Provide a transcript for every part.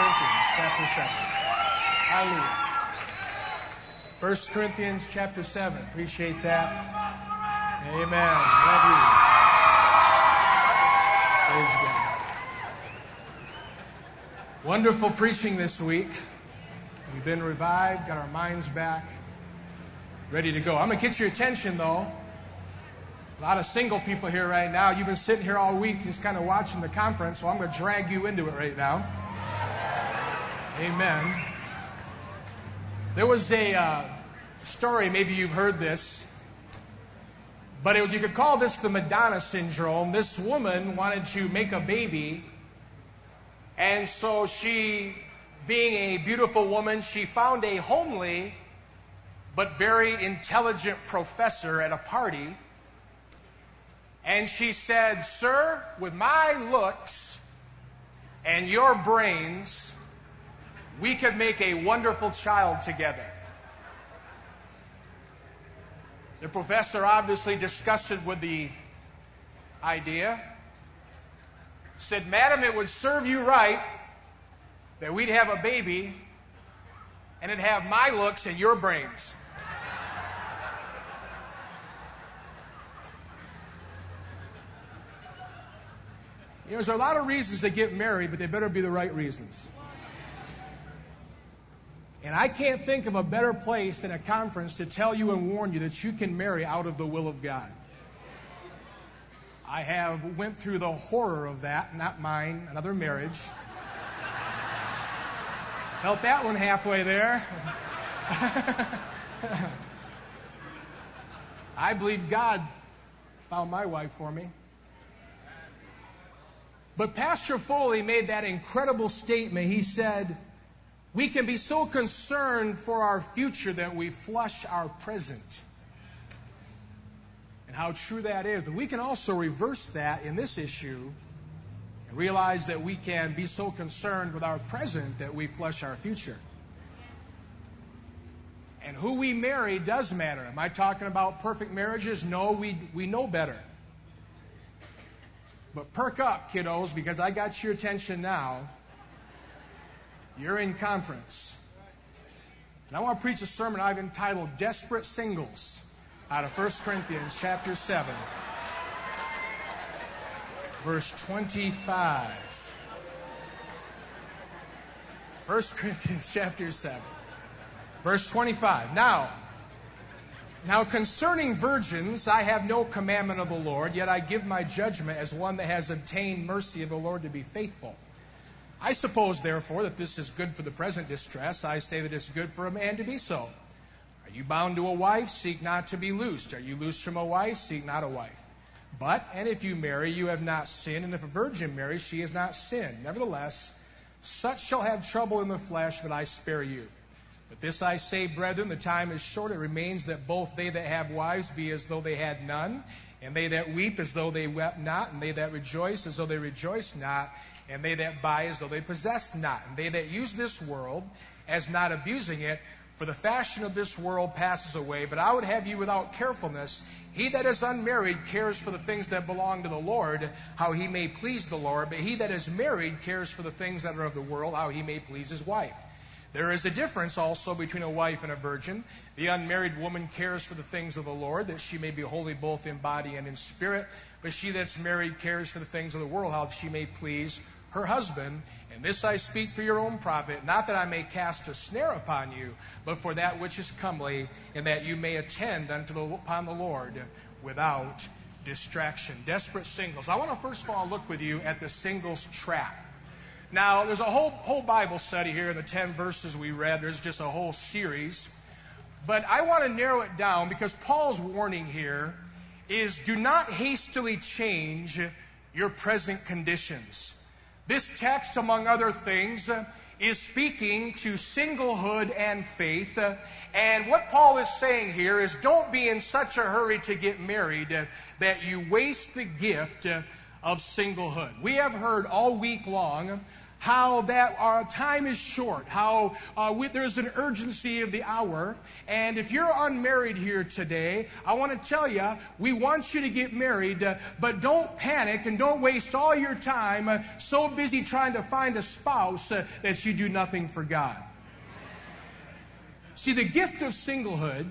Corinthians chapter 7. Hallelujah. 1 Corinthians chapter 7. Appreciate that. Amen. Love you. Praise God. Wonderful preaching this week. We've been revived, got our minds back, ready to go. I'm going to get your attention though. A lot of single people here right now. You've been sitting here all week just kind of watching the conference, so I'm going to drag you into it right now. Amen. There was a uh, story, maybe you've heard this, but it was, you could call this the Madonna syndrome. This woman wanted to make a baby, and so she, being a beautiful woman, she found a homely but very intelligent professor at a party and she said, Sir, with my looks and your brains, we could make a wonderful child together. The professor obviously disgusted with the idea. Said, Madam, it would serve you right that we'd have a baby and it'd have my looks and your brains. You know, there's a lot of reasons to get married, but they better be the right reasons. And I can't think of a better place than a conference to tell you and warn you that you can marry out of the will of God. I have went through the horror of that, not mine, another marriage. Felt that one halfway there. I believe God found my wife for me. But Pastor Foley made that incredible statement. He said, We can be so concerned for our future that we flush our present. And how true that is. But we can also reverse that in this issue and realize that we can be so concerned with our present that we flush our future. And who we marry does matter. Am I talking about perfect marriages? No, we, we know better. But perk up, kiddos, because I got your attention now. You're in conference. And I want to preach a sermon I've entitled Desperate Singles out of 1 Corinthians chapter 7, verse 25. 1 Corinthians chapter 7, verse 25. Now, now, concerning virgins, I have no commandment of the Lord, yet I give my judgment as one that has obtained mercy of the Lord to be faithful. I suppose, therefore, that this is good for the present distress. I say that it's good for a man to be so. Are you bound to a wife? Seek not to be loosed. Are you loosed from a wife? Seek not a wife. But, and if you marry, you have not sinned, and if a virgin marries, she has not sinned. Nevertheless, such shall have trouble in the flesh, but I spare you. But this I say, brethren, the time is short. It remains that both they that have wives be as though they had none, and they that weep as though they wept not, and they that rejoice as though they rejoiced not, and they that buy as though they possessed not, and they that use this world as not abusing it. For the fashion of this world passes away, but I would have you without carefulness. He that is unmarried cares for the things that belong to the Lord, how he may please the Lord. But he that is married cares for the things that are of the world, how he may please his wife. There is a difference also between a wife and a virgin. The unmarried woman cares for the things of the Lord, that she may be holy both in body and in spirit. But she that's married cares for the things of the world, how she may please her husband. And this I speak for your own profit, not that I may cast a snare upon you, but for that which is comely, and that you may attend unto the, upon the Lord without distraction. Desperate singles. I want to first of all look with you at the singles trap. Now, there's a whole, whole Bible study here in the 10 verses we read. There's just a whole series. But I want to narrow it down because Paul's warning here is do not hastily change your present conditions. This text, among other things, is speaking to singlehood and faith. And what Paul is saying here is don't be in such a hurry to get married that you waste the gift of singlehood. We have heard all week long how that our time is short, how uh, we, there's an urgency of the hour. And if you're unmarried here today, I want to tell you, we want you to get married, uh, but don't panic and don't waste all your time uh, so busy trying to find a spouse uh, that you do nothing for God. See, the gift of singlehood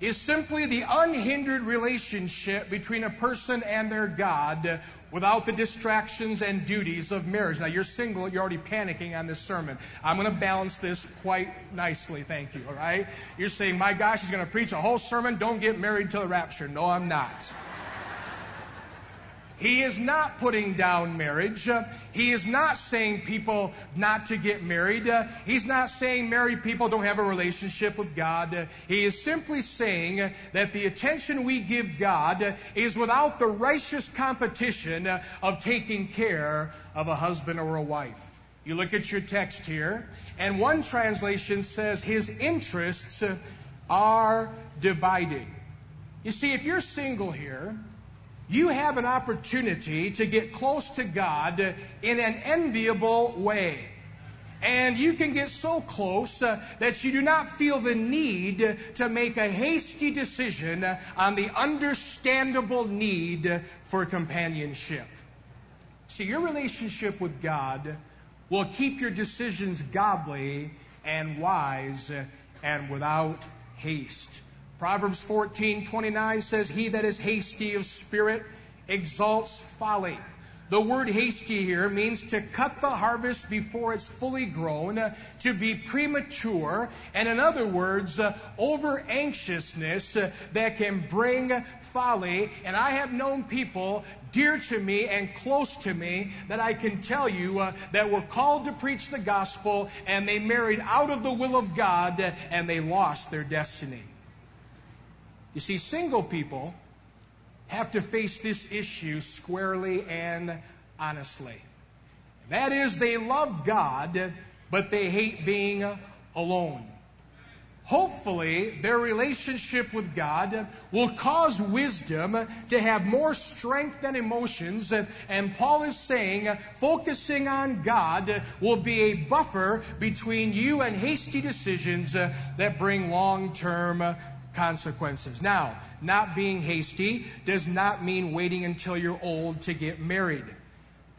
is simply the unhindered relationship between a person and their God without the distractions and duties of marriage. Now, you're single, you're already panicking on this sermon. I'm going to balance this quite nicely, thank you, all right? You're saying, my gosh, he's going to preach a whole sermon, don't get married till the rapture. No, I'm not. He is not putting down marriage. Uh, he is not saying people not to get married. Uh, he's not saying married people don't have a relationship with God. Uh, he is simply saying that the attention we give God is without the righteous competition of taking care of a husband or a wife. You look at your text here, and one translation says his interests are divided. You see, if you're single here, you have an opportunity to get close to God in an enviable way. And you can get so close uh, that you do not feel the need to make a hasty decision on the understandable need for companionship. See, your relationship with God will keep your decisions godly and wise and without haste. Proverbs 14:29 says, "He that is hasty of spirit exalts folly." The word hasty here means to cut the harvest before it's fully grown, to be premature, and in other words, uh, over anxiousness uh, that can bring folly. And I have known people dear to me and close to me that I can tell you uh, that were called to preach the gospel and they married out of the will of God and they lost their destiny. You see, single people have to face this issue squarely and honestly. That is, they love God, but they hate being alone. Hopefully, their relationship with God will cause wisdom to have more strength than emotions. And Paul is saying focusing on God will be a buffer between you and hasty decisions that bring long term consequences. Now, not being hasty does not mean waiting until you're old to get married.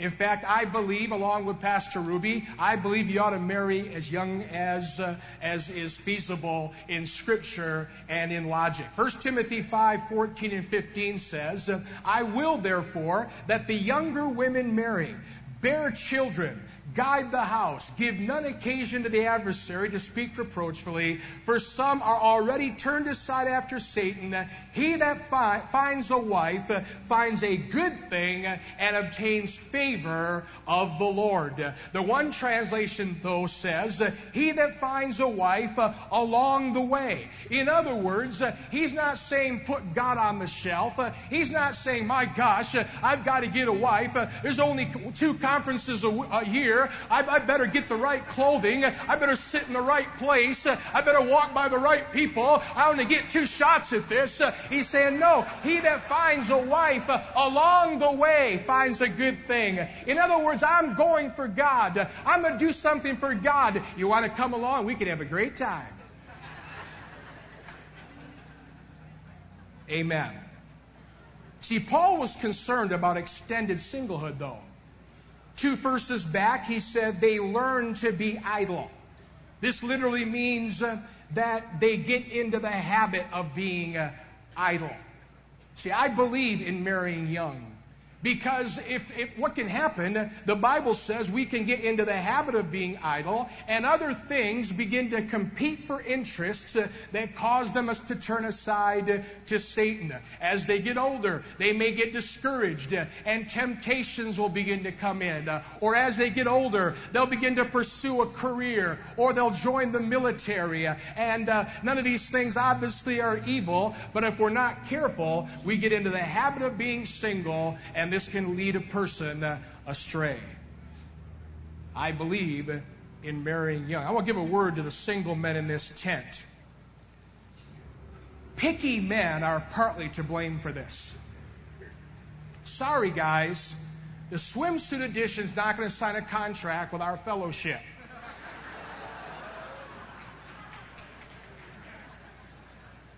In fact, I believe, along with Pastor Ruby, I believe you ought to marry as young as uh, as is feasible in Scripture and in logic. 1 Timothy 5, 14 and 15 says, I will therefore that the younger women marry, bear children, Guide the house. Give none occasion to the adversary to speak reproachfully, for some are already turned aside after Satan. He that fi- finds a wife finds a good thing and obtains favor of the Lord. The one translation, though, says, He that finds a wife along the way. In other words, he's not saying put God on the shelf. He's not saying, My gosh, I've got to get a wife. There's only two conferences a year. I, I better get the right clothing. I better sit in the right place. I better walk by the right people. I only get two shots at this. He's saying, no, he that finds a wife along the way finds a good thing. In other words, I'm going for God. I'm going to do something for God. You want to come along? We can have a great time. Amen. See, Paul was concerned about extended singlehood, though. Two verses back, he said they learn to be idle. This literally means uh, that they get into the habit of being uh, idle. See, I believe in marrying young. Because if, if, what can happen, the Bible says we can get into the habit of being idle, and other things begin to compete for interests that cause them to turn aside to Satan. As they get older, they may get discouraged, and temptations will begin to come in. Or as they get older, they'll begin to pursue a career, or they'll join the military. And uh, none of these things obviously are evil, but if we're not careful, we get into the habit of being single and this can lead a person astray. I believe in marrying young. I want to give a word to the single men in this tent. Picky men are partly to blame for this. Sorry, guys, The swimsuit edition's not going to sign a contract with our fellowship.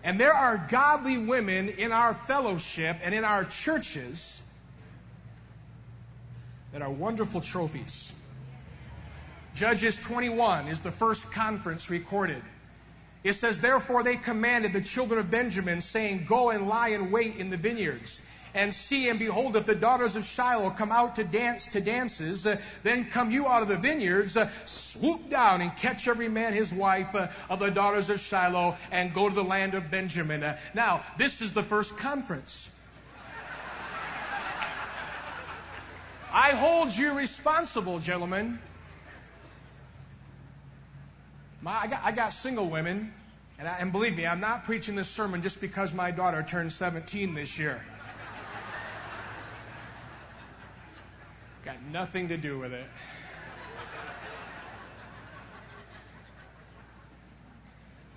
And there are godly women in our fellowship and in our churches that are wonderful trophies. Judges 21 is the first conference recorded. It says, Therefore they commanded the children of Benjamin, saying, Go and lie in wait in the vineyards and see and behold, if the daughters of Shiloh come out to dance to dances, uh, then come you out of the vineyards, uh, swoop down and catch every man his wife uh, of the daughters of Shiloh, and go to the land of Benjamin. Now, this is the first conference. I hold you responsible, gentlemen. My, I, got, I got single women, and, I, and believe me, I'm not preaching this sermon just because my daughter turned 17 this year. Got nothing to do with it.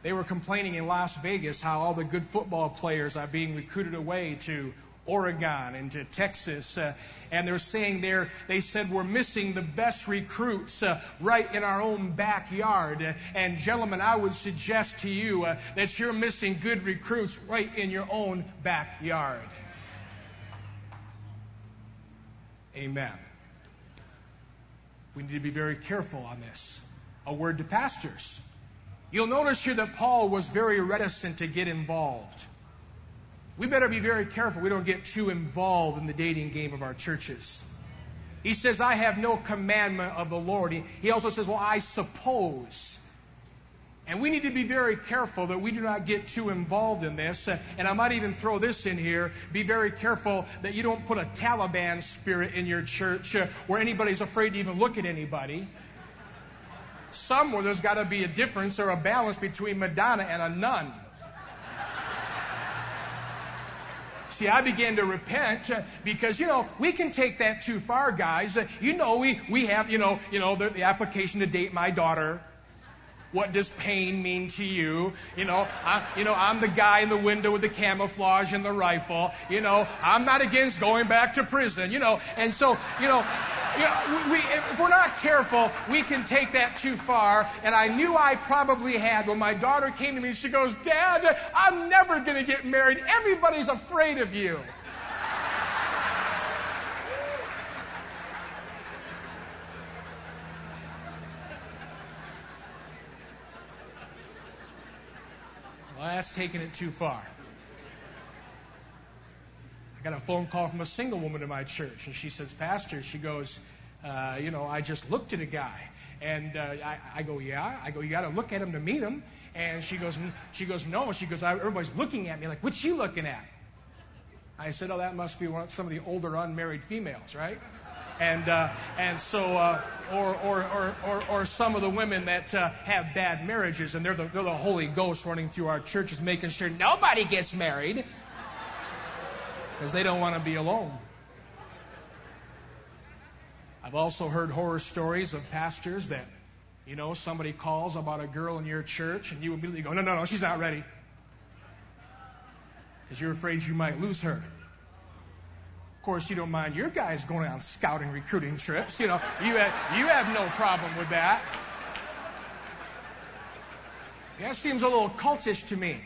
They were complaining in Las Vegas how all the good football players are being recruited away to Oregon and to Texas. Uh, and they're saying there, they said we're missing the best recruits uh, right in our own backyard. Uh, and gentlemen, I would suggest to you uh, that you're missing good recruits right in your own backyard. Amen. We need to be very careful on this. A word to pastors. You'll notice here that Paul was very reticent to get involved. We better be very careful we don't get too involved in the dating game of our churches. He says, I have no commandment of the Lord. He, he also says, Well, I suppose. And we need to be very careful that we do not get too involved in this. And I might even throw this in here. Be very careful that you don't put a Taliban spirit in your church uh, where anybody's afraid to even look at anybody. Somewhere there's got to be a difference or a balance between Madonna and a nun. See, I began to repent uh, because, you know, we can take that too far, guys. Uh, you know, we, we have, you know, you know, the, the application to date my daughter. What does pain mean to you? You know, I, you know, I'm the guy in the window with the camouflage and the rifle. You know, I'm not against going back to prison. You know, and so, you know, you know we, if we're not careful, we can take that too far. And I knew I probably had when my daughter came to me. She goes, "Dad, I'm never going to get married. Everybody's afraid of you." That's taking it too far. I got a phone call from a single woman in my church, and she says, Pastor, she goes, uh, you know, I just looked at a guy. And uh, I, I go, yeah. I go, you got to look at him to meet him. And she goes, she goes, no. She goes, everybody's looking at me like, what you looking at? I said, oh, that must be one some of the older unmarried females, right? And uh, and so uh, or, or, or, or, or some of the women that uh, have bad marriages and they're the, they're the Holy Ghost running through our churches making sure nobody gets married because they don't want to be alone. I've also heard horror stories of pastors that, you know, somebody calls about a girl in your church and you immediately go, no, no, no, she's not ready. Because you're afraid you might lose her course, you don't mind your guys going on scouting recruiting trips. You know, you have, you have no problem with that. That seems a little cultish to me.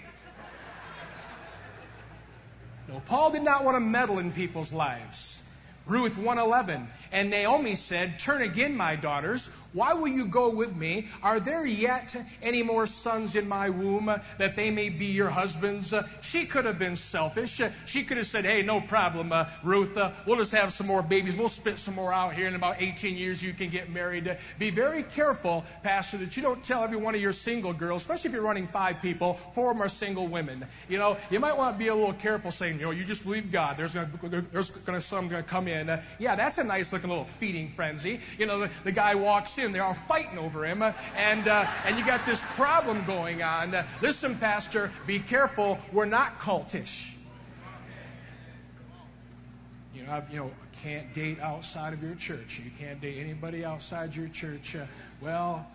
No, Paul did not want to meddle in people's lives. Ruth 111. And Naomi said, Turn again, my daughters. Why will you go with me? Are there yet any more sons in my womb that they may be your husbands? She could have been selfish. She could have said, Hey, no problem, uh, Ruth. Uh, we'll just have some more babies. We'll spit some more out here. In about 18 years, you can get married. Be very careful, Pastor, that you don't tell every one of your single girls, especially if you're running five people, four of them are single women. You know, you might want to be a little careful saying, You know, you just believe God. There's going to, there's to, some going to come in. Yeah, that's a nice looking little feeding frenzy. You know, the, the guy walks in, they're all fighting over him, uh, and, uh, and you got this problem going on. Uh, listen, Pastor, be careful. We're not cultish. You know, I've, you know, can't date outside of your church. You can't date anybody outside your church. Uh, well,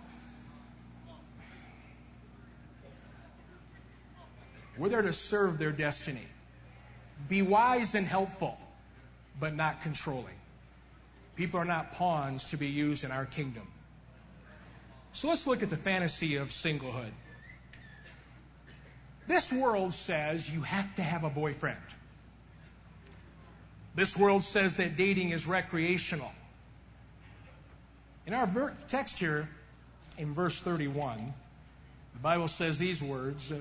we're there to serve their destiny. Be wise and helpful but not controlling. People are not pawns to be used in our kingdom. So let's look at the fantasy of singlehood. This world says you have to have a boyfriend. This world says that dating is recreational. In our ver- text here, in verse 31, the Bible says these words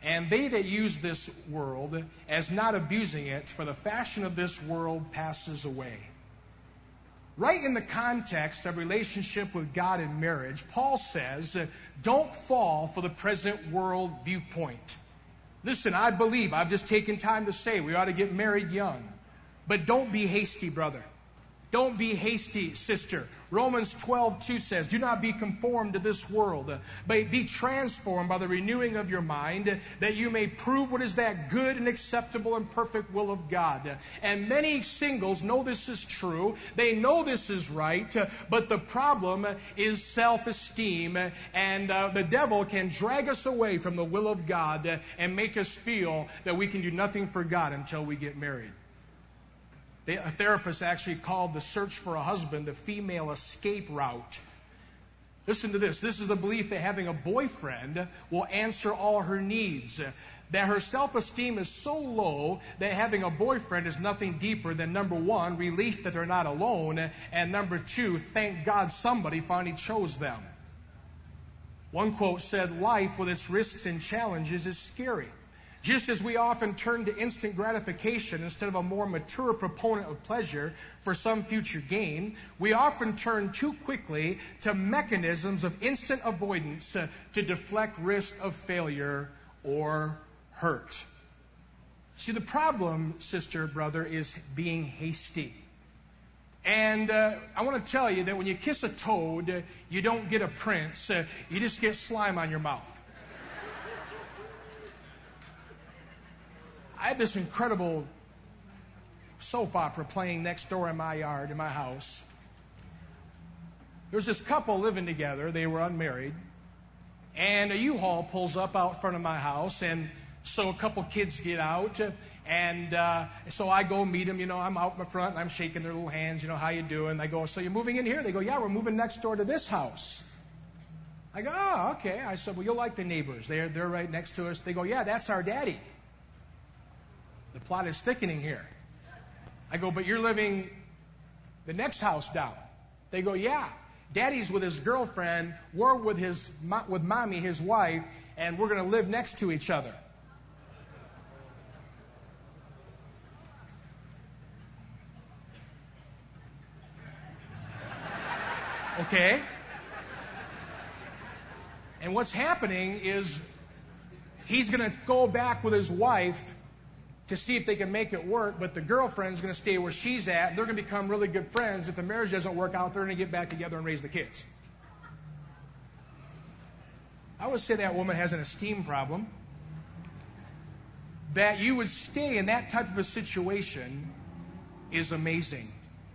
And they that use this world as not abusing it, for the fashion of this world passes away. Right in the context of relationship with God and marriage, Paul says, uh, don't fall for the present world viewpoint. Listen, I believe, I've just taken time to say we ought to get married young. But don't be hasty, brother. Don't be hasty, sister. Romans 12, 2 says, Do not be conformed to this world, but be transformed by the renewing of your mind, that you may prove what is that good and acceptable and perfect will of God. And many singles know this is true. They know this is right, but the problem is self esteem, and uh, the devil can drag us away from the will of God and make us feel that we can do nothing for God until we get married. They, a therapist actually called the search for a husband the female escape route. Listen to this. This is the belief that having a boyfriend will answer all her needs. That her self esteem is so low that having a boyfriend is nothing deeper than number one, relief that they're not alone, and number two, thank God somebody finally chose them. One quote said, Life with its risks and challenges is scary. Just as we often turn to instant gratification instead of a more mature proponent of pleasure for some future gain, we often turn too quickly to mechanisms of instant avoidance to, deflect risk of failure or hurt. See, the problem, sister, brother, is being hasty. And uh, I want to tell you that when you kiss a toad, you don't get a prince, uh, you just get slime on your mouth. I had this incredible soap opera playing next door in my yard, in my house. There was this couple living together. They were unmarried. And a U-Haul pulls up out front of my house. And so a couple kids get out. And uh, so I go meet them. You know, I'm out in the front and I'm shaking their little hands. You know, how you doing? I go, so you're moving in here? They go, yeah, we're moving next door to this house. I go, oh, okay. I said, well, you'll like the neighbors. They're, they're right next to us. They go, yeah, that's our daddy. The plot is thickening here. I go, but you're living the next house down. They go, yeah. Daddy's with his girlfriend, we're with his with mommy, his wife, and we're going to live next to each other. Okay? And what's happening is he's going to go back with his wife to see if they can make it work, but the girlfriend's going to stay where she's at. And they're going to become really good friends. If the marriage doesn't work out, they're going to get back together and raise the kids. I would say that woman has an esteem problem. That you would stay in that type of a situation is amazing.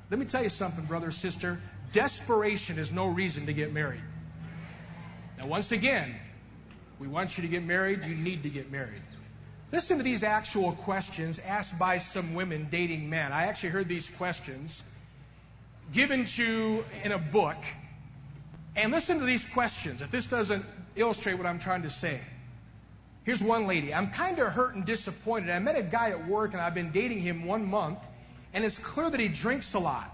Let me tell you something, brother, sister. Desperation is no reason to get married. Now, once again, we want you to get married, you need to get married. Listen to these actual questions asked by some women dating men. I actually heard these questions given to in a book. And listen to these questions. If this doesn't illustrate what I'm trying to say. Here's one lady. I'm kind of hurt and disappointed. I met a guy at work and I've been dating him one month, and it's clear that he drinks a lot.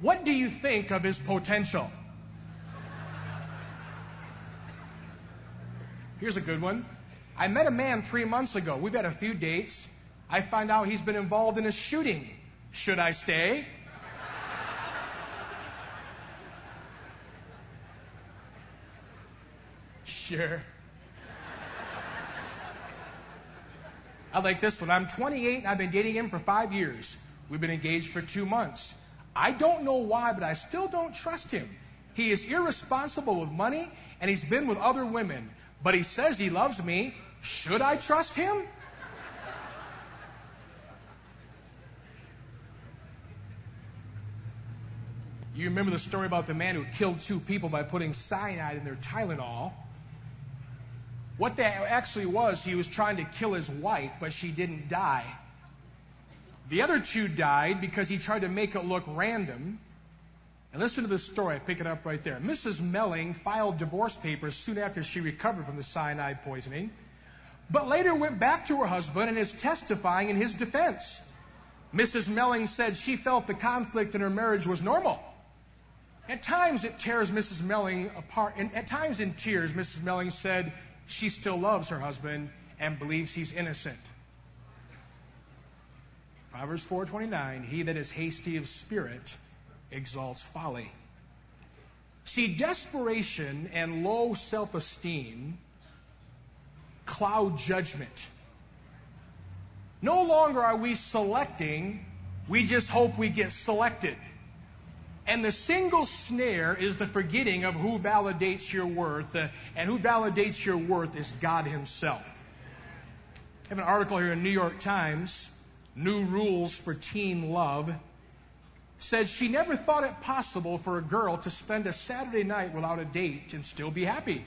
What do you think of his potential? Here's a good one. I met a man three months ago. We've had a few dates. I find out he's been involved in a shooting. Should I stay? Sure. I like this one. I'm 28 and I've been dating him for five years. We've been engaged for two months. I don't know why, but I still don't trust him. He is irresponsible with money and he's been with other women. But he says he loves me. Should I trust him? You remember the story about the man who killed two people by putting cyanide in their Tylenol. What that actually was, he was trying to kill his wife, but she didn't die. The other two died because he tried to make it look random. And listen to this story. I pick it up right there. Mrs. Meling filed divorce papers soon after she recovered from the cyanide poisoning, but later went back to her husband and is testifying in his defense. Mrs. Meling said she felt the conflict in her marriage was normal. At times it tears Mrs. Meling apart, and at times in tears, Mrs. Meling said she still loves her husband and believes he's innocent. Proverbs 4:29, he that is hasty of spirit exalts folly. See, desperation and low self-esteem cloud judgment. No longer are we selecting, we just hope we get selected. And the single snare is the forgetting of who validates your worth, uh, and who validates your worth is God Himself. I have an article here in New York Times, New Rules for Teen Love, says she never thought it possible for a girl to spend a Saturday night without a date and still be happy.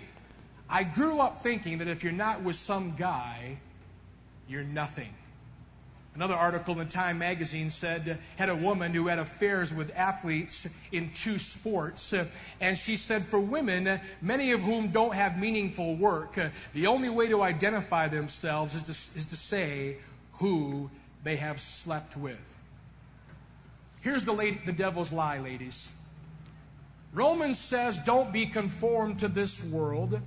I grew up thinking that if you're not with some guy, you're nothing. Another article in Time magazine said had a woman who had affairs with athletes in two sports, and she said for women, many of whom don't have meaningful work, the only way to identify themselves is to, is to say who they have slept with. Here's the, lady, the devil's lie, ladies. Romans says, don't be conformed to this world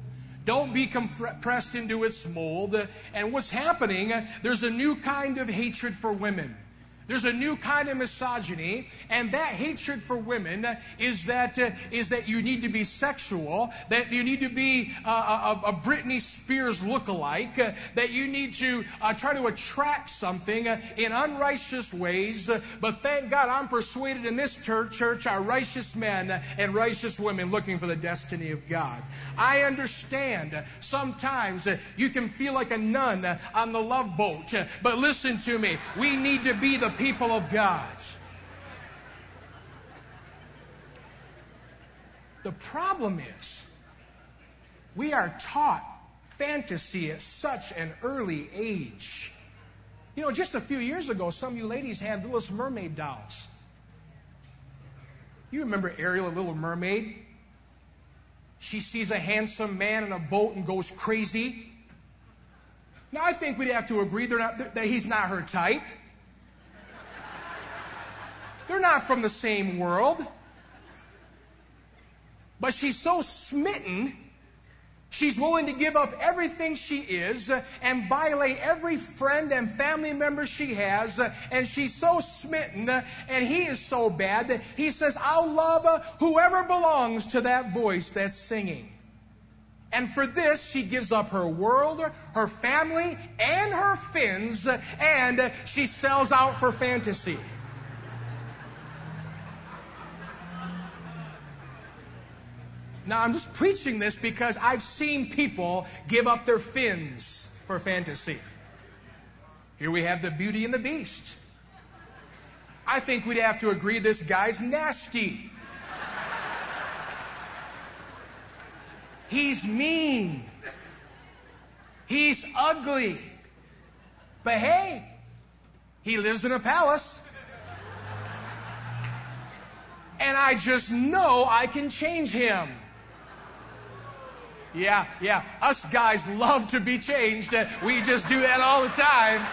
don't be compressed into its mold. And what's happening, there's a new kind of hatred for women. There's a new kind of misogyny, and that hatred for women is that uh, is that you need to be sexual, that you need to be uh, a, a, Britney Spears lookalike, uh, that you need to uh, try to attract something uh, in unrighteous ways. but thank God, I'm persuaded in this church, church are righteous men and righteous women looking for the destiny of God. I understand sometimes you can feel like a nun on the love boat, but listen to me, we need to be the people of God. The problem is, we are taught fantasy at such an early age. You know, just a few years ago, some of you ladies had Little Mermaid dolls. You remember Ariel, a Little Mermaid? She sees a handsome man in a boat and goes crazy. Now, I think we'd have to agree not, that he's not her type. They're not from the same world. But she's so smitten, she's willing to give up everything she is and violate every friend and family member she has. And she's so smitten, and he is so bad that he says, I'll love whoever belongs to that voice that's singing. And for this, she gives up her world, her family, and her fins, and she sells out for fantasy. Now, I'm just preaching this because I've seen people give up their fins for fantasy. Here we have the beauty and the beast. I think we'd have to agree this guy's nasty. He's mean. He's ugly. But hey, he lives in a palace. And I just know I can change him. Yeah, yeah. Us guys love to be changed. We just do that all the time.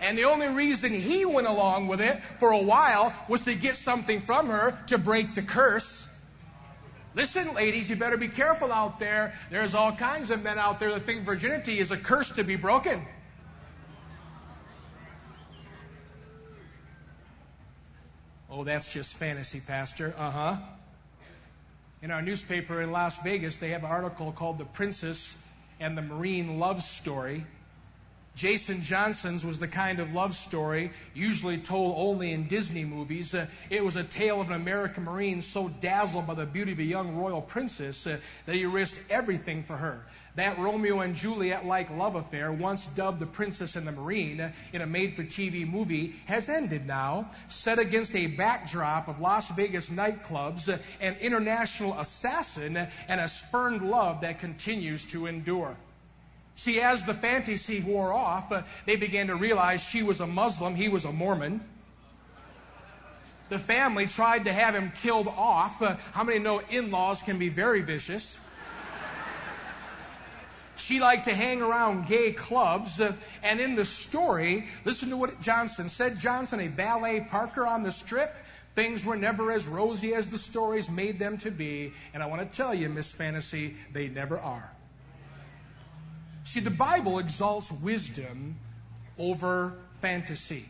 And the only reason he went along with it for a while was to get something from her to break the curse. Listen, ladies, you better be careful out there. There's all kinds of men out there that think virginity is a curse to be broken. Oh, that's just fantasy, Pastor. Uh huh. In our newspaper in Las Vegas, they have an article called The Princess and the Marine Love Story. Jason Johnson's was the kind of love story usually told only in Disney movies. Uh, it was a tale of an American Marine so dazzled by the beauty of a young royal princess uh, that he risked everything for her. That Romeo and Juliet like love affair, once dubbed The Princess and the Marine uh, in a made for TV movie, has ended now, set against a backdrop of Las Vegas nightclubs, uh, an international assassin, and a spurned love that continues to endure. See, as the fantasy wore off, uh, they began to realize she was a Muslim, he was a Mormon. The family tried to have him killed off. Uh, how many know in laws can be very vicious? She liked to hang around gay clubs. Uh, and in the story, listen to what Johnson said. Johnson, a ballet parker on the strip, things were never as rosy as the stories made them to be. And I want to tell you, Miss Fantasy, they never are. See, the Bible exalts wisdom over fantasy.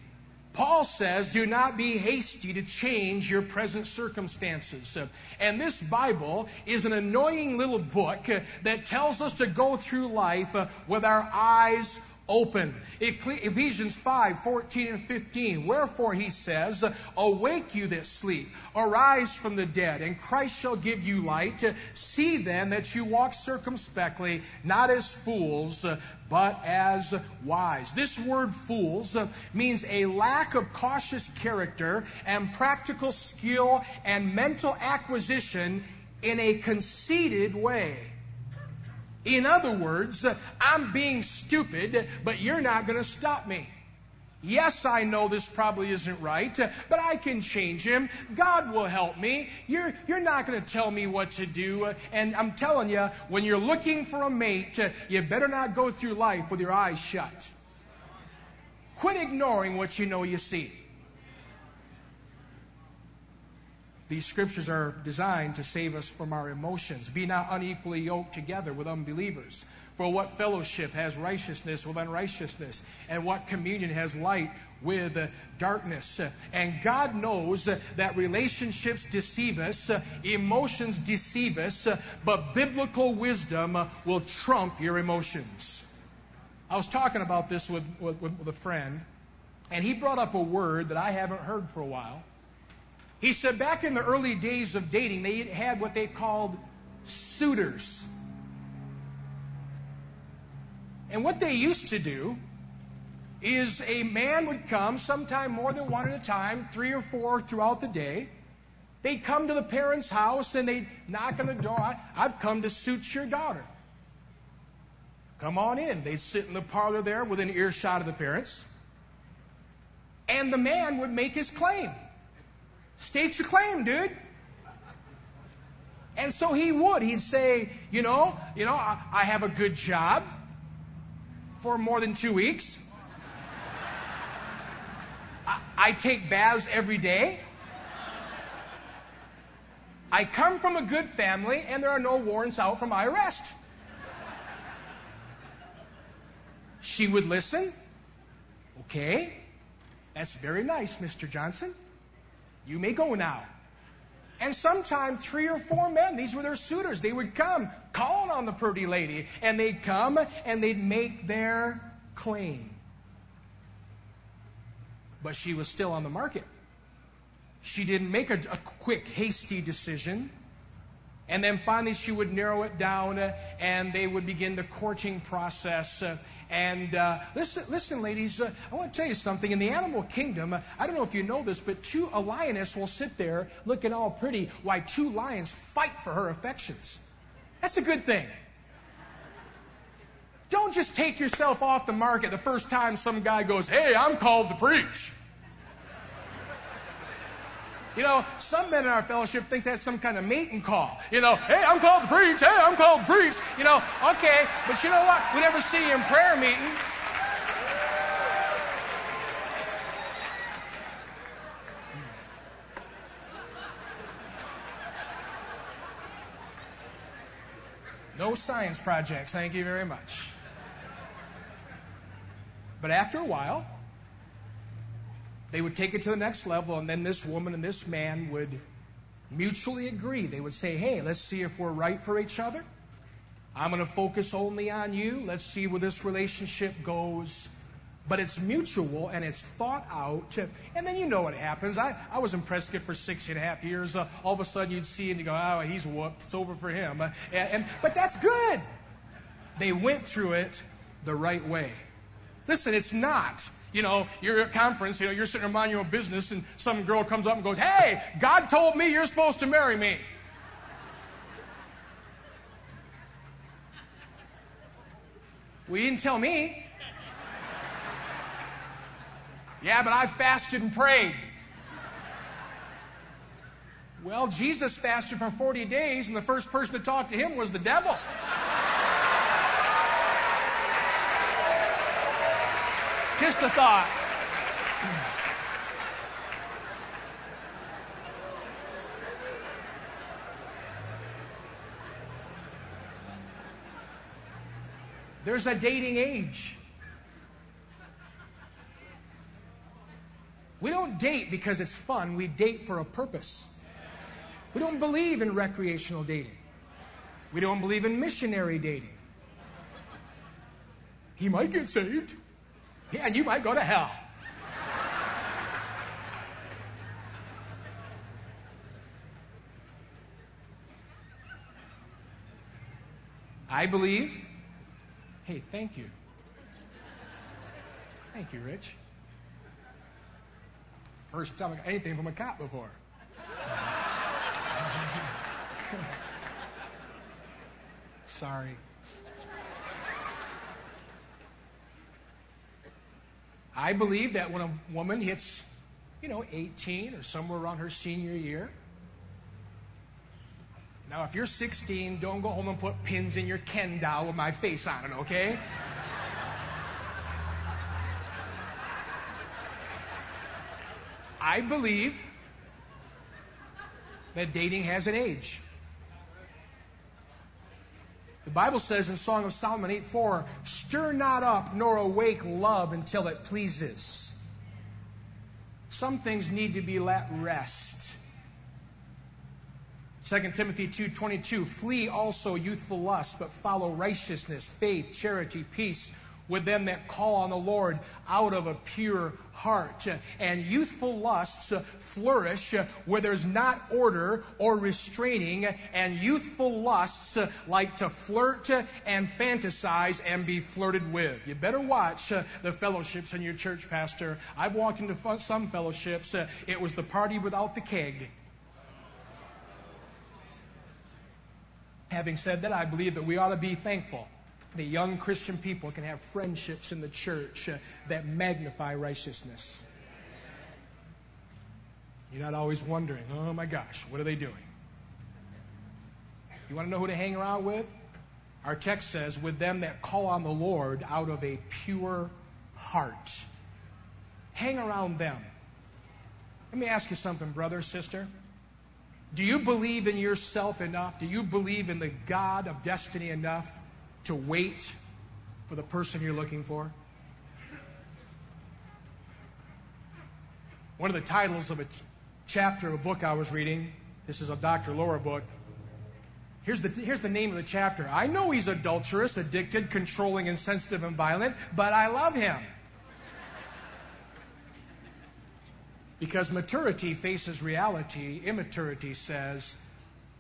Paul says, do not be hasty to change your present circumstances. And this Bible is an annoying little book that tells us to go through life with our eyes open. Ephesians 5, 14 and 15. Wherefore he says, Awake you that sleep, arise from the dead, and Christ shall give you light. See then that you walk circumspectly, not as fools, but as wise. This word fools means a lack of cautious character and practical skill and mental acquisition in a conceited way. In other words, I'm being stupid, but you're not going to stop me. Yes, I know this probably isn't right, but I can change him. God will help me. You're, you're not going to tell me what to do. And I'm telling you, when you're looking for a mate, you better not go through life with your eyes shut. Quit ignoring what you know you see. These scriptures are designed to save us from our emotions. Be not unequally yoked together with unbelievers. For what fellowship has righteousness with unrighteousness? And what communion has light with darkness? And God knows that relationships deceive us, emotions deceive us, but biblical wisdom will trump your emotions. I was talking about this with, with, with a friend, and he brought up a word that I haven't heard for a while. He said back in the early days of dating, they had what they called suitors. And what they used to do is a man would come, sometime more than one at a time, three or four throughout the day. They'd come to the parents' house and they'd knock on the door. I've come to suit your daughter. Come on in. They'd sit in the parlor there within earshot of the parents. And the man would make his claim. State your claim, dude. And so he would. He'd say, you know, you know, I, I have a good job for more than two weeks. I, I take baths every day. I come from a good family, and there are no warrants out for my arrest. She would listen. Okay, that's very nice, Mr. Johnson. You may go now. And sometime three or four men, these were their suitors, they would come calling on the pretty lady. And they'd come and they'd make their claim. But she was still on the market. She didn't make a, a quick, hasty decision. And then finally, she would narrow it down, uh, and they would begin the courting process. Uh, and uh, listen, listen, ladies, uh, I want to tell you something. In the animal kingdom, uh, I don't know if you know this, but two a lioness will sit there looking all pretty, while two lions fight for her affections. That's a good thing. Don't just take yourself off the market the first time some guy goes, "Hey, I'm called to preach." You know, some men in our fellowship think that's some kind of mating call. You know, hey, I'm called to preach. Hey, I'm called to preach. You know, okay, but you know what? We never see you in prayer meeting. No science projects, thank you very much. But after a while, they would take it to the next level, and then this woman and this man would mutually agree. They would say, hey, let's see if we're right for each other. I'm going to focus only on you. Let's see where this relationship goes. But it's mutual and it's thought out. And then you know what happens. I, I was in Prescott for six and a half years. Uh, all of a sudden you'd see and you go, oh, he's whooped. It's over for him. Uh, and, and, but that's good. They went through it the right way. Listen, it's not you know, you're at a conference, you know, you're sitting there minding your own business, and some girl comes up and goes, Hey, God told me you're supposed to marry me. Well, you didn't tell me. Yeah, but I fasted and prayed. Well, Jesus fasted for 40 days, and the first person to talk to him was the devil. Just a thought. There's a dating age. We don't date because it's fun, we date for a purpose. We don't believe in recreational dating. We don't believe in missionary dating. He might get saved. And you might go to hell. I believe. Hey, thank you. Thank you, Rich. First time I got anything from a cop before. Sorry. I believe that when a woman hits, you know, 18 or somewhere around her senior year, now if you're 16, don't go home and put pins in your Ken doll with my face on it, okay? I believe that dating has an age. The Bible says in Song of Solomon 8:4, "Stir not up nor awake love until it pleases." Some things need to be let rest. 2 Timothy 2:22, "Flee also youthful lust, but follow righteousness, faith, charity, peace with them that call on the Lord out of a pure heart. And youthful lusts flourish where there's not order or restraining, and youthful lusts like to flirt and fantasize and be flirted with. You better watch the fellowships in your church, Pastor. I've walked into some fellowships, it was the party without the keg. Having said that, I believe that we ought to be thankful the young Christian people can have friendships in the church uh, that magnify righteousness. You're not always wondering, oh my gosh, what are they doing? You want to know who to hang around with? Our text says, with them that call on the Lord out of a pure heart. Hang around them. Let me ask you something, brother, sister. Do you believe in yourself enough? Do you believe in the God of destiny enough to wait for the person you're looking for? One of the titles of a chapter of a book I was reading, this is a Dr. Laura book. Here's the, here's the name of the chapter. I know he's adulterous, addicted, controlling, insensitive, and violent, but I love him. Because maturity faces reality, immaturity says,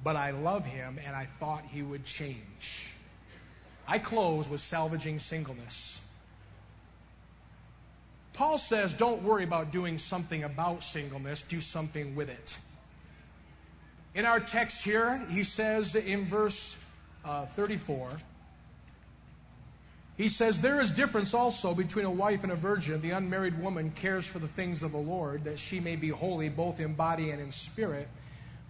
but I love him and I thought he would change. I close with salvaging singleness. Paul says, don't worry about doing something about singleness, do something with it. In our text here, he says in verse uh, 34, he says, There is difference also between a wife and a virgin. The unmarried woman cares for the things of the Lord, that she may be holy both in body and in spirit.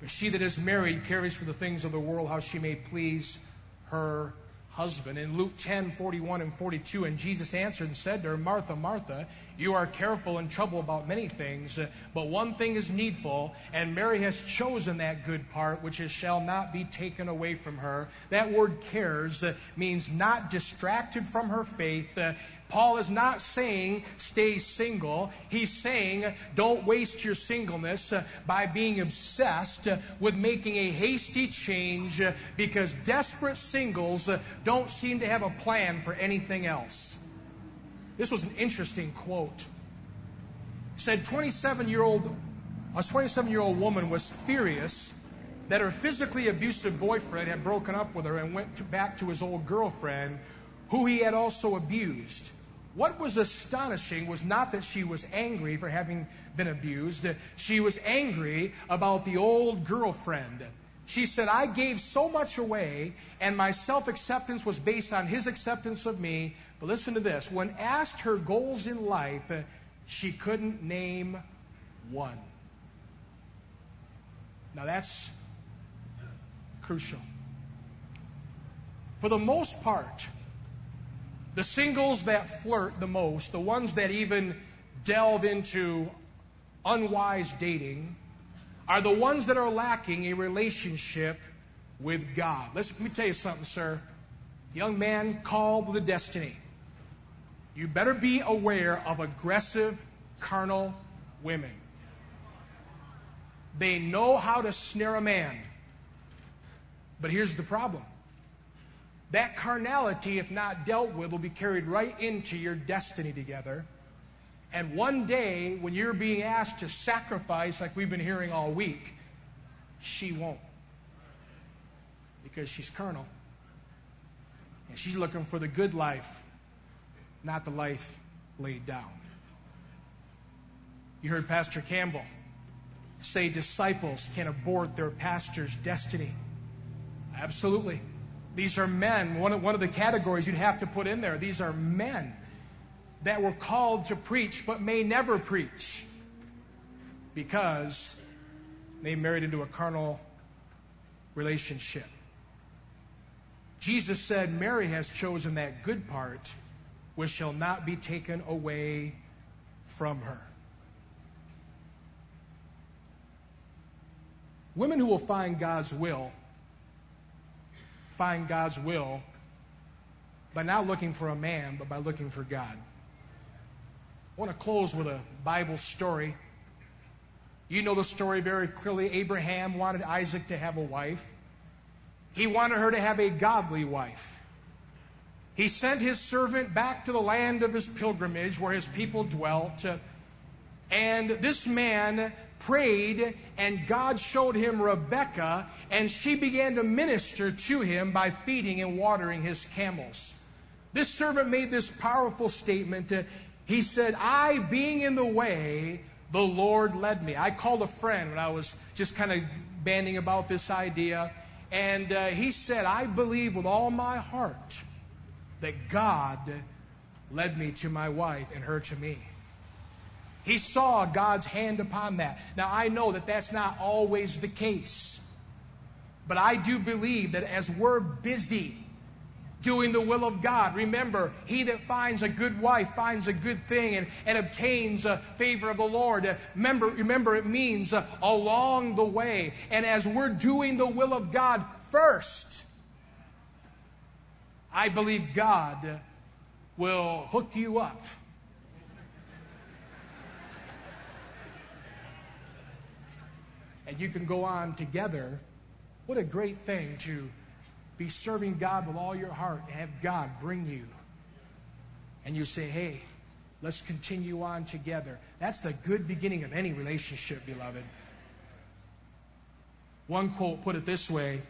But she that is married cares for the things of the world, how she may please her husband. In Luke 10, 41 and 42, and Jesus answered and said to her, Martha, Martha, you are careful and troubled about many things, but one thing is needful, and Mary has chosen that good part, which is, shall not be taken away from her. That word cares means not distracted from her faith, Paul is not saying stay single. He's saying don't waste your singleness by being obsessed with making a hasty change because desperate singles don't seem to have a plan for anything else. This was an interesting quote. It said 27 year old a 27 year old woman was furious that her physically abusive boyfriend had broken up with her and went to, back to his old girlfriend, who he had also abused. What was astonishing was not that she was angry for having been abused. She was angry about the old girlfriend. She said, I gave so much away, and my self acceptance was based on his acceptance of me. But listen to this when asked her goals in life, uh, she couldn't name one. Now that's crucial. For the most part, the singles that flirt the most, the ones that even delve into unwise dating, are the ones that are lacking a relationship with God. Let me tell you something, sir. Young man called with a destiny. You better be aware of aggressive, carnal women. They know how to snare a man. But here's the problem that carnality, if not dealt with, will be carried right into your destiny together. And one day, when you're being asked to sacrifice, like we've been hearing all week, she won't. Because she's carnal. And she's looking for the good life, not the life laid down. You heard Pastor Campbell say disciples can abort their pastor's destiny. Absolutely. These are men. One of, one of the categories you'd have to put in there. These are men that were called to preach but may never preach because they married into a carnal relationship. Jesus said, Mary has chosen that good part which shall not be taken away from her. Women who will find God's will find God's will by not looking for a man, but by looking for God. I want to close with a Bible story. You know the story very clearly. Abraham wanted Isaac to have a wife. He wanted her to have a godly wife. He sent his servant back to the land of his pilgrimage where his people dwelt. And this man prayed, and God showed him Rebekah, and she began to minister to him by feeding and watering his camels. This servant made this powerful statement. He said, I, being in the way, the Lord led me. I called a friend when I was just kind of banding about this idea, and uh, he said, I believe with all my heart that God led me to my wife and her to me. He saw God's hand upon that. Now, I know that that's not always the case. But I do believe that as we're busy doing the will of God, remember, he that finds a good wife finds a good thing and, and obtains a favor of the Lord. Remember, remember it means uh, along the way. And as we're doing the will of God first, I believe God will hook you up and you can go on together. What a great thing to be serving God with all your heart and have God bring you. And you say, hey, let's continue on together. That's the good beginning of any relationship, beloved. One quote put it this way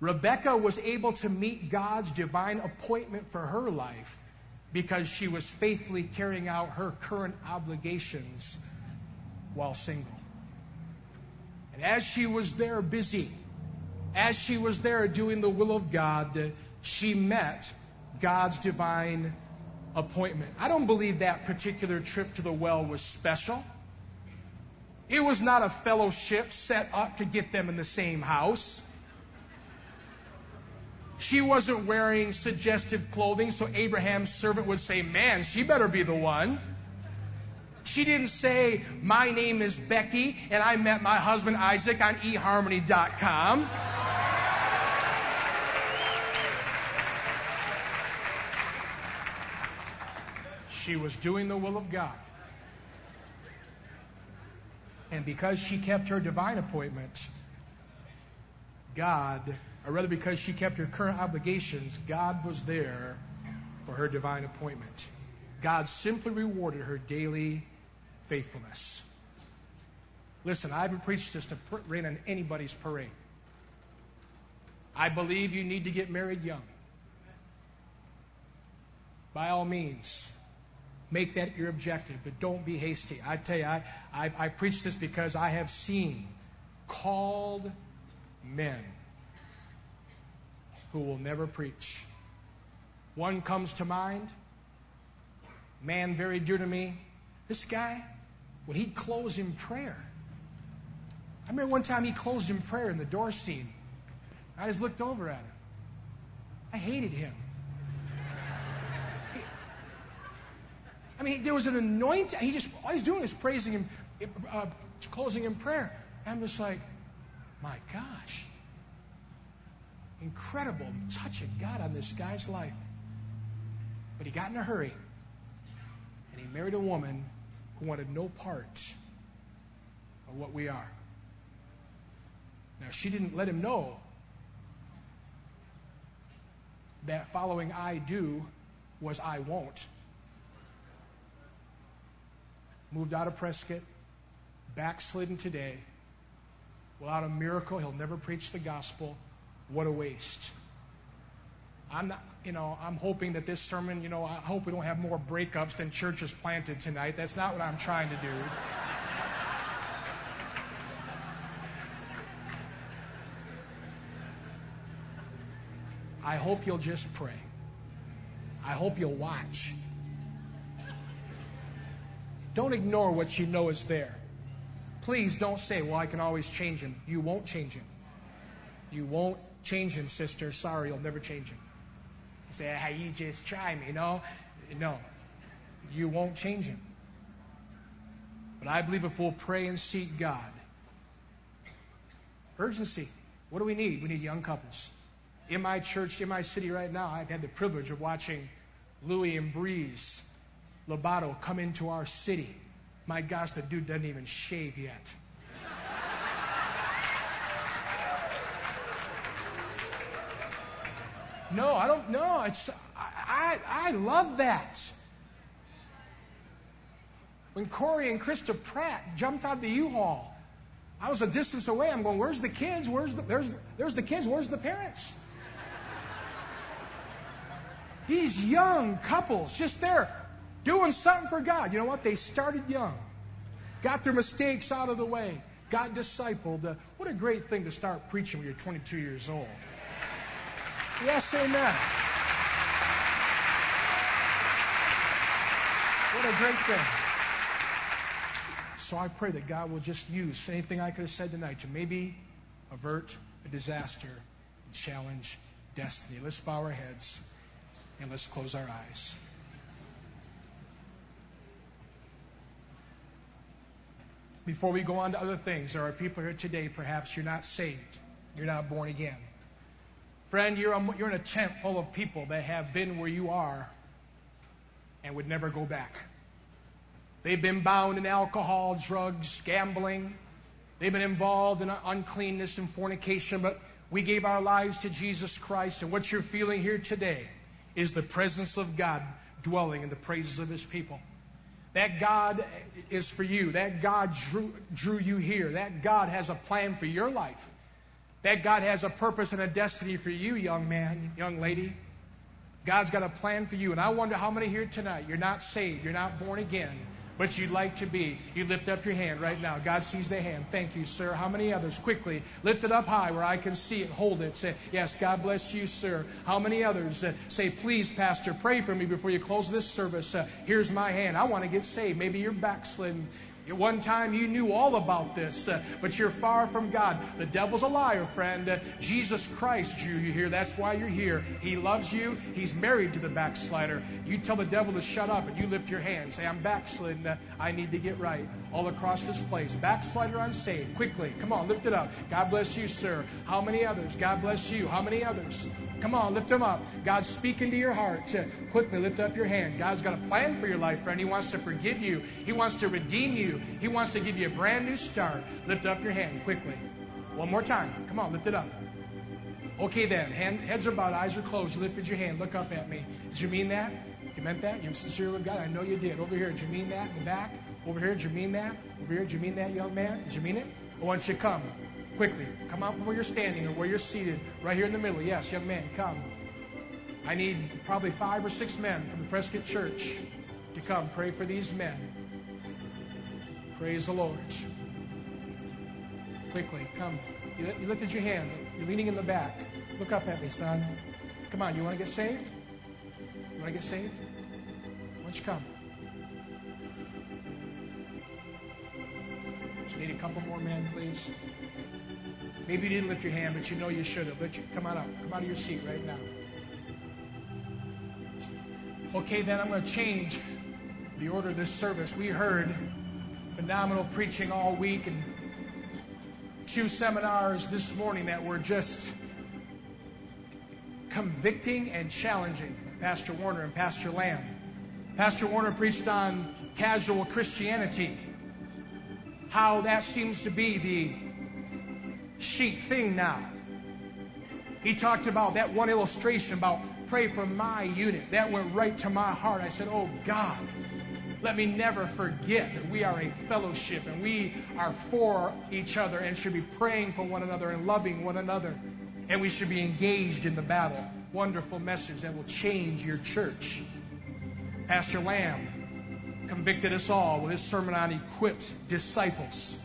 Rebecca was able to meet God's divine appointment for her life because she was faithfully carrying out her current obligations while single. And as she was there busy, as she was there doing the will of God, she met God's divine appointment. I don't believe that particular trip to the well was special. It was not a fellowship set up to get them in the same house. She wasn't wearing suggestive clothing, so Abraham's servant would say, Man, she better be the one. She didn't say, My name is Becky and I met my husband Isaac on eharmony.com. She was doing the will of God. And because she kept her divine appointment, God, or rather because she kept her current obligations, God was there for her divine appointment. God simply rewarded her daily faithfulness. Listen, I haven't preached this to rain on anybody's parade. I believe you need to get married young. By all means, make that your objective, but don't be hasty. I tell you, I, I, I preach this because I have seen called men who will never preach. One comes to mind, man very dear to me. This guy, when he'd close in prayer, I remember one time he closed in prayer in the door scene. I just looked over at him. I hated him. I mean, there was an anointing. He just all he's doing is praising him, uh, closing in prayer. I'm just like, my gosh, incredible touch of God on this guy's life. But he got in a hurry, and he married a woman who wanted no part of what we are. Now, she didn't let him know that following I do was I won't. Moved out of Prescott, backslidden today. Without a miracle, he'll never preach the gospel. What a waste. I'm not, you know, I'm hoping that this sermon, you know, I hope we don't have more breakups than churches planted tonight. That's not what I'm trying to do. I hope you'll just pray. I hope you'll watch. Don't ignore what you know is there. Please don't say, well, I can always change him. You won't change him. You won't change him, sister. Sorry, you'll never change him. You say, hey, you just try me. No, no. You won't change him. But I believe if we'll pray and seek God, urgency. What do we need? We need young couples in my church, in my city right now, I've had the privilege of watching Louis and Breeze Lobato come into our city. My gosh, the dude doesn't even shave yet. No, I don't know. It's I, I, I love that. When Corey and Krista Pratt jumped out of the U-Haul, I was a distance away. I'm going, where's the kids? Where's the there's there's the kids? Where's the parents? These young couples just there doing something for God. You know what? They started young, got their mistakes out of the way, got discipled. Uh, what a great thing to start preaching when you're 22 years old. Yes, amen. What a great thing. So I pray that God will just use anything I could have said tonight to maybe avert a disaster and challenge destiny. Let's bow our heads. And let's close our eyes. Before we go on to other things, there are people here today, perhaps you're not saved. You're not born again. Friend, you're, you're in a tent full of people that have been where you are and would never go back. They've been bound in alcohol, drugs, gambling. They've been involved in uncleanness and fornication, but we gave our lives to Jesus Christ. And what you're feeling here today is the presence of God dwelling in the praises of his people. That God is for you. That God drew, drew you here. That God has a plan for your life. That God has a purpose and a destiny for you, young man, young lady. God's got a plan for you. And I wonder how many here tonight, you're not saved, you're not born again but you'd like to be, you lift up your hand right now. God sees the hand. Thank you, sir. How many others? Quickly, lift it up high where I can see it. Hold it. Say, yes, God bless you, sir. How many others? Uh, say, please, Pastor, pray for me before you close this service. Uh, here's my hand. I want to get saved. Maybe you're backslidden. At one time you knew all about this, uh, but you're far from God. The devil's a liar, friend. Uh, Jesus Christ drew you here. That's why you're here. He loves you. He's married to the backslider. You tell the devil to shut up and you lift your hand. Say, I'm backslidden. Uh, I need to get right. All across this place. Backslider unsaved. Quickly. Come on, lift it up. God bless you, sir. How many others? God bless you. How many others? Come on, lift them up. God's speaking to your heart. Quickly lift up your hand. God's got a plan for your life, friend. He wants to forgive you. He wants to redeem you. He wants to give you a brand new start. Lift up your hand quickly. One more time. Come on, lift it up. Okay, then. Hand, heads are bowed, eyes are closed. You lifted your hand. Look up at me. Did you mean that? You meant that? You're sincere with God? I know you did. Over here, did you mean that? In the back? Over here, did you mean that? Over here, did you mean that, young man? Did you mean it? I want you to come quickly. Come out from where you're standing or where you're seated. Right here in the middle. Yes, young man, come. I need probably five or six men from the Prescott Church to come pray for these men. Praise the Lord. Quickly, come. You, you lifted your hand. You're leaning in the back. Look up at me, son. Come on, you want to get saved? You want to get saved? Why don't you come? Need a couple more men, please. Maybe you didn't lift your hand, but you know you should have. Let you come on up. Come out of your seat right now. Okay, then I'm going to change the order of this service. We heard phenomenal preaching all week and two seminars this morning that were just convicting and challenging. Pastor Warner and Pastor Lamb. Pastor Warner preached on casual Christianity, how that seems to be the chic thing now. He talked about that one illustration about pray for my unit. That went right to my heart. I said, Oh God, let me never forget that we are a fellowship and we are for each other and should be praying for one another and loving one another. And we should be engaged in the battle. Wonderful message that will change your church. Pastor Lamb convicted us all with his sermon on equipped disciples.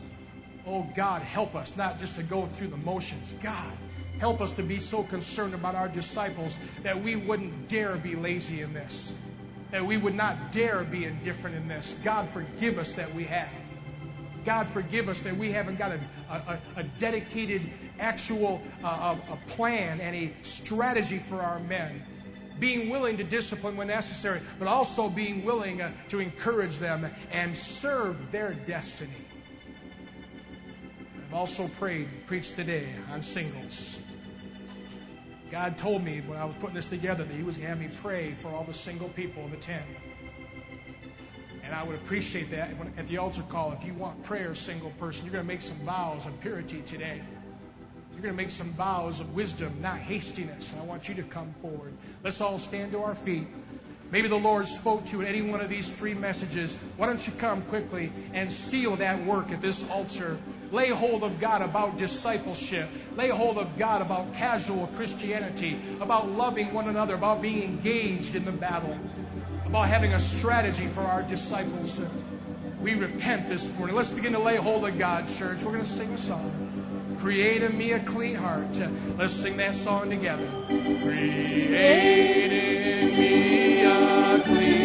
Oh God, help us not just to go through the motions. God, help us to be so concerned about our disciples that we wouldn't dare be lazy in this, that we would not dare be indifferent in this. God, forgive us that we have. God, forgive us that we haven't got a, a, a dedicated, actual uh, a, a plan and a strategy for our men. Being willing to discipline when necessary, but also being willing uh, to encourage them and serve their destiny. I've also prayed, preached today on singles. God told me when I was putting this together that He was going to have me pray for all the single people in the tent. And I would appreciate that at the altar call. If you want prayer, single person, you're going to make some vows of purity today. You're going to make some vows of wisdom, not hastiness. And I want you to come forward. Let's all stand to our feet. Maybe the Lord spoke to you in any one of these three messages. Why don't you come quickly and seal that work at this altar? Lay hold of God about discipleship. Lay hold of God about casual Christianity, about loving one another, about being engaged in the battle, about having a strategy for our disciples. We repent this morning. Let's begin to lay hold of God, church. We're going to sing a song. Create in me a clean heart. Uh, let's sing that song together. Create in me a clean